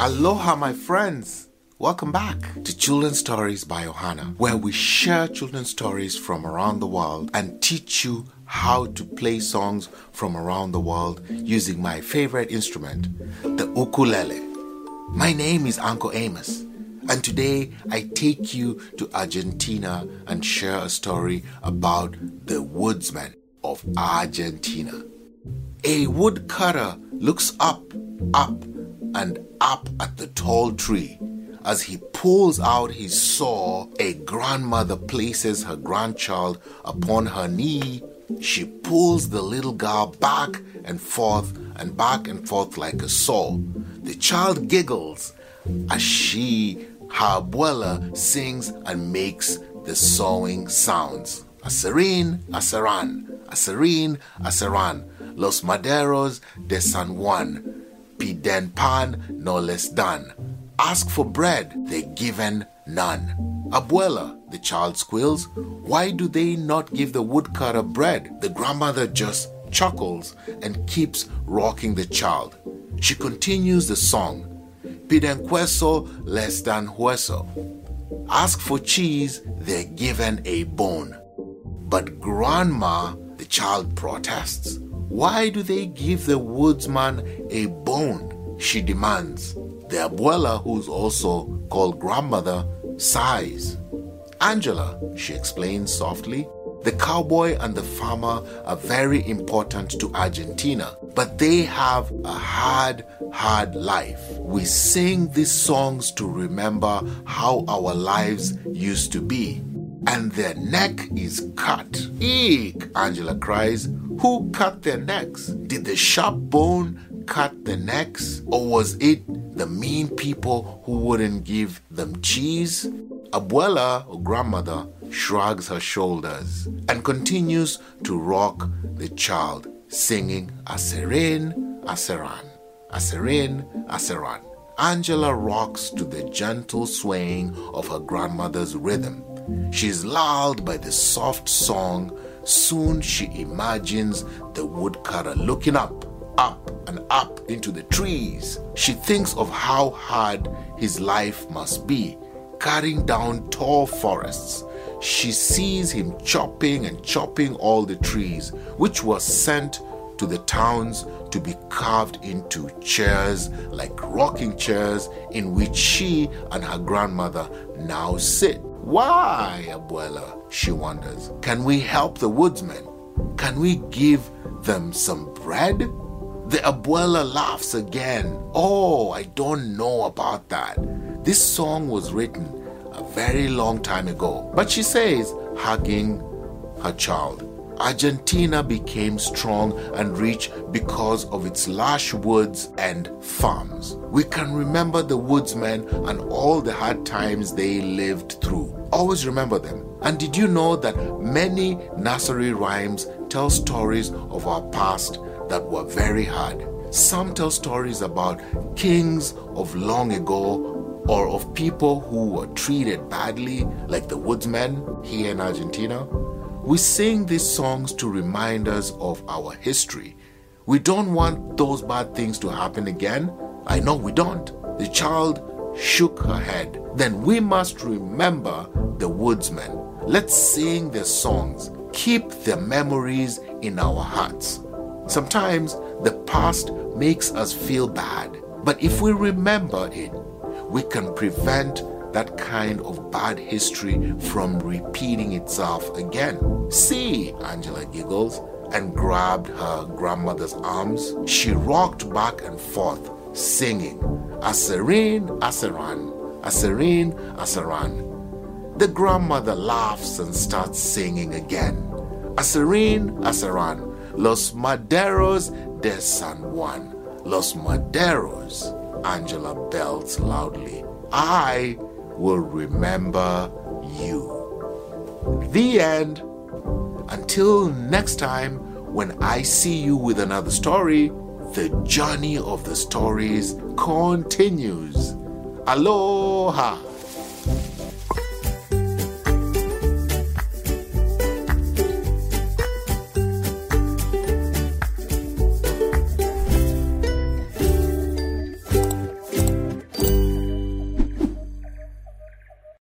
Aloha, my friends. Welcome back to Children's Stories by Ohana, where we share children's stories from around the world and teach you how to play songs from around the world using my favorite instrument, the ukulele. My name is Uncle Amos, and today I take you to Argentina and share a story about the woodsman of Argentina. A woodcutter looks up, up, and up at the tall tree. As he pulls out his saw, a grandmother places her grandchild upon her knee. She pulls the little girl back and forth and back and forth like a saw. The child giggles as she, her abuela, sings and makes the sawing sounds. Aserin, Aseran, Aserin, Aseran, Los Maderos de San Juan, piden pan no less than. Ask for bread, they're given none. Abuela, the child squeals, why do they not give the woodcutter bread? The grandmother just chuckles and keeps rocking the child. She continues the song, piden queso less than hueso. Ask for cheese, they're given a bone. But grandma, the child protests. Why do they give the woodsman a bone? She demands. The abuela, who's also called grandmother, sighs. Angela, she explains softly, the cowboy and the farmer are very important to Argentina, but they have a hard, hard life. We sing these songs to remember how our lives used to be. And their neck is cut. Eek, Angela cries. Who cut their necks? Did the sharp bone cut the necks? Or was it the mean people who wouldn't give them cheese? Abuela or grandmother shrugs her shoulders and continues to rock the child, singing Aserin, Aseran, Aserin, Aseran. Angela rocks to the gentle swaying of her grandmother's rhythm. She is lulled by the soft song Soon she imagines the woodcutter looking up, up, and up into the trees. She thinks of how hard his life must be, cutting down tall forests. She sees him chopping and chopping all the trees, which were sent to the towns to be carved into chairs like rocking chairs in which she and her grandmother now sit. Why, Abuela? She wonders. Can we help the woodsmen? Can we give them some bread? The abuela laughs again. Oh, I don't know about that. This song was written a very long time ago. But she says, hugging her child, Argentina became strong and rich because of its lush woods and farms. We can remember the woodsmen and all the hard times they lived through. Always remember them. And did you know that many nursery rhymes tell stories of our past that were very hard? Some tell stories about kings of long ago or of people who were treated badly, like the woodsmen here in Argentina. We sing these songs to remind us of our history. We don't want those bad things to happen again. I know we don't. The child shook her head. Then we must remember the woodsmen. Let's sing their songs. Keep their memories in our hearts. Sometimes the past makes us feel bad, but if we remember it, we can prevent that kind of bad history from repeating itself again. See, Angela giggles and grabbed her grandmother's arms. She rocked back and forth, singing, Aserin, Aseran, Aserin, Aseran. The grandmother laughs and starts singing again. Aserin, Aseran, Los Maderos de San Juan. Los Maderos, Angela belts loudly. I will remember you. The end. Until next time, when I see you with another story, the journey of the stories continues. Aloha!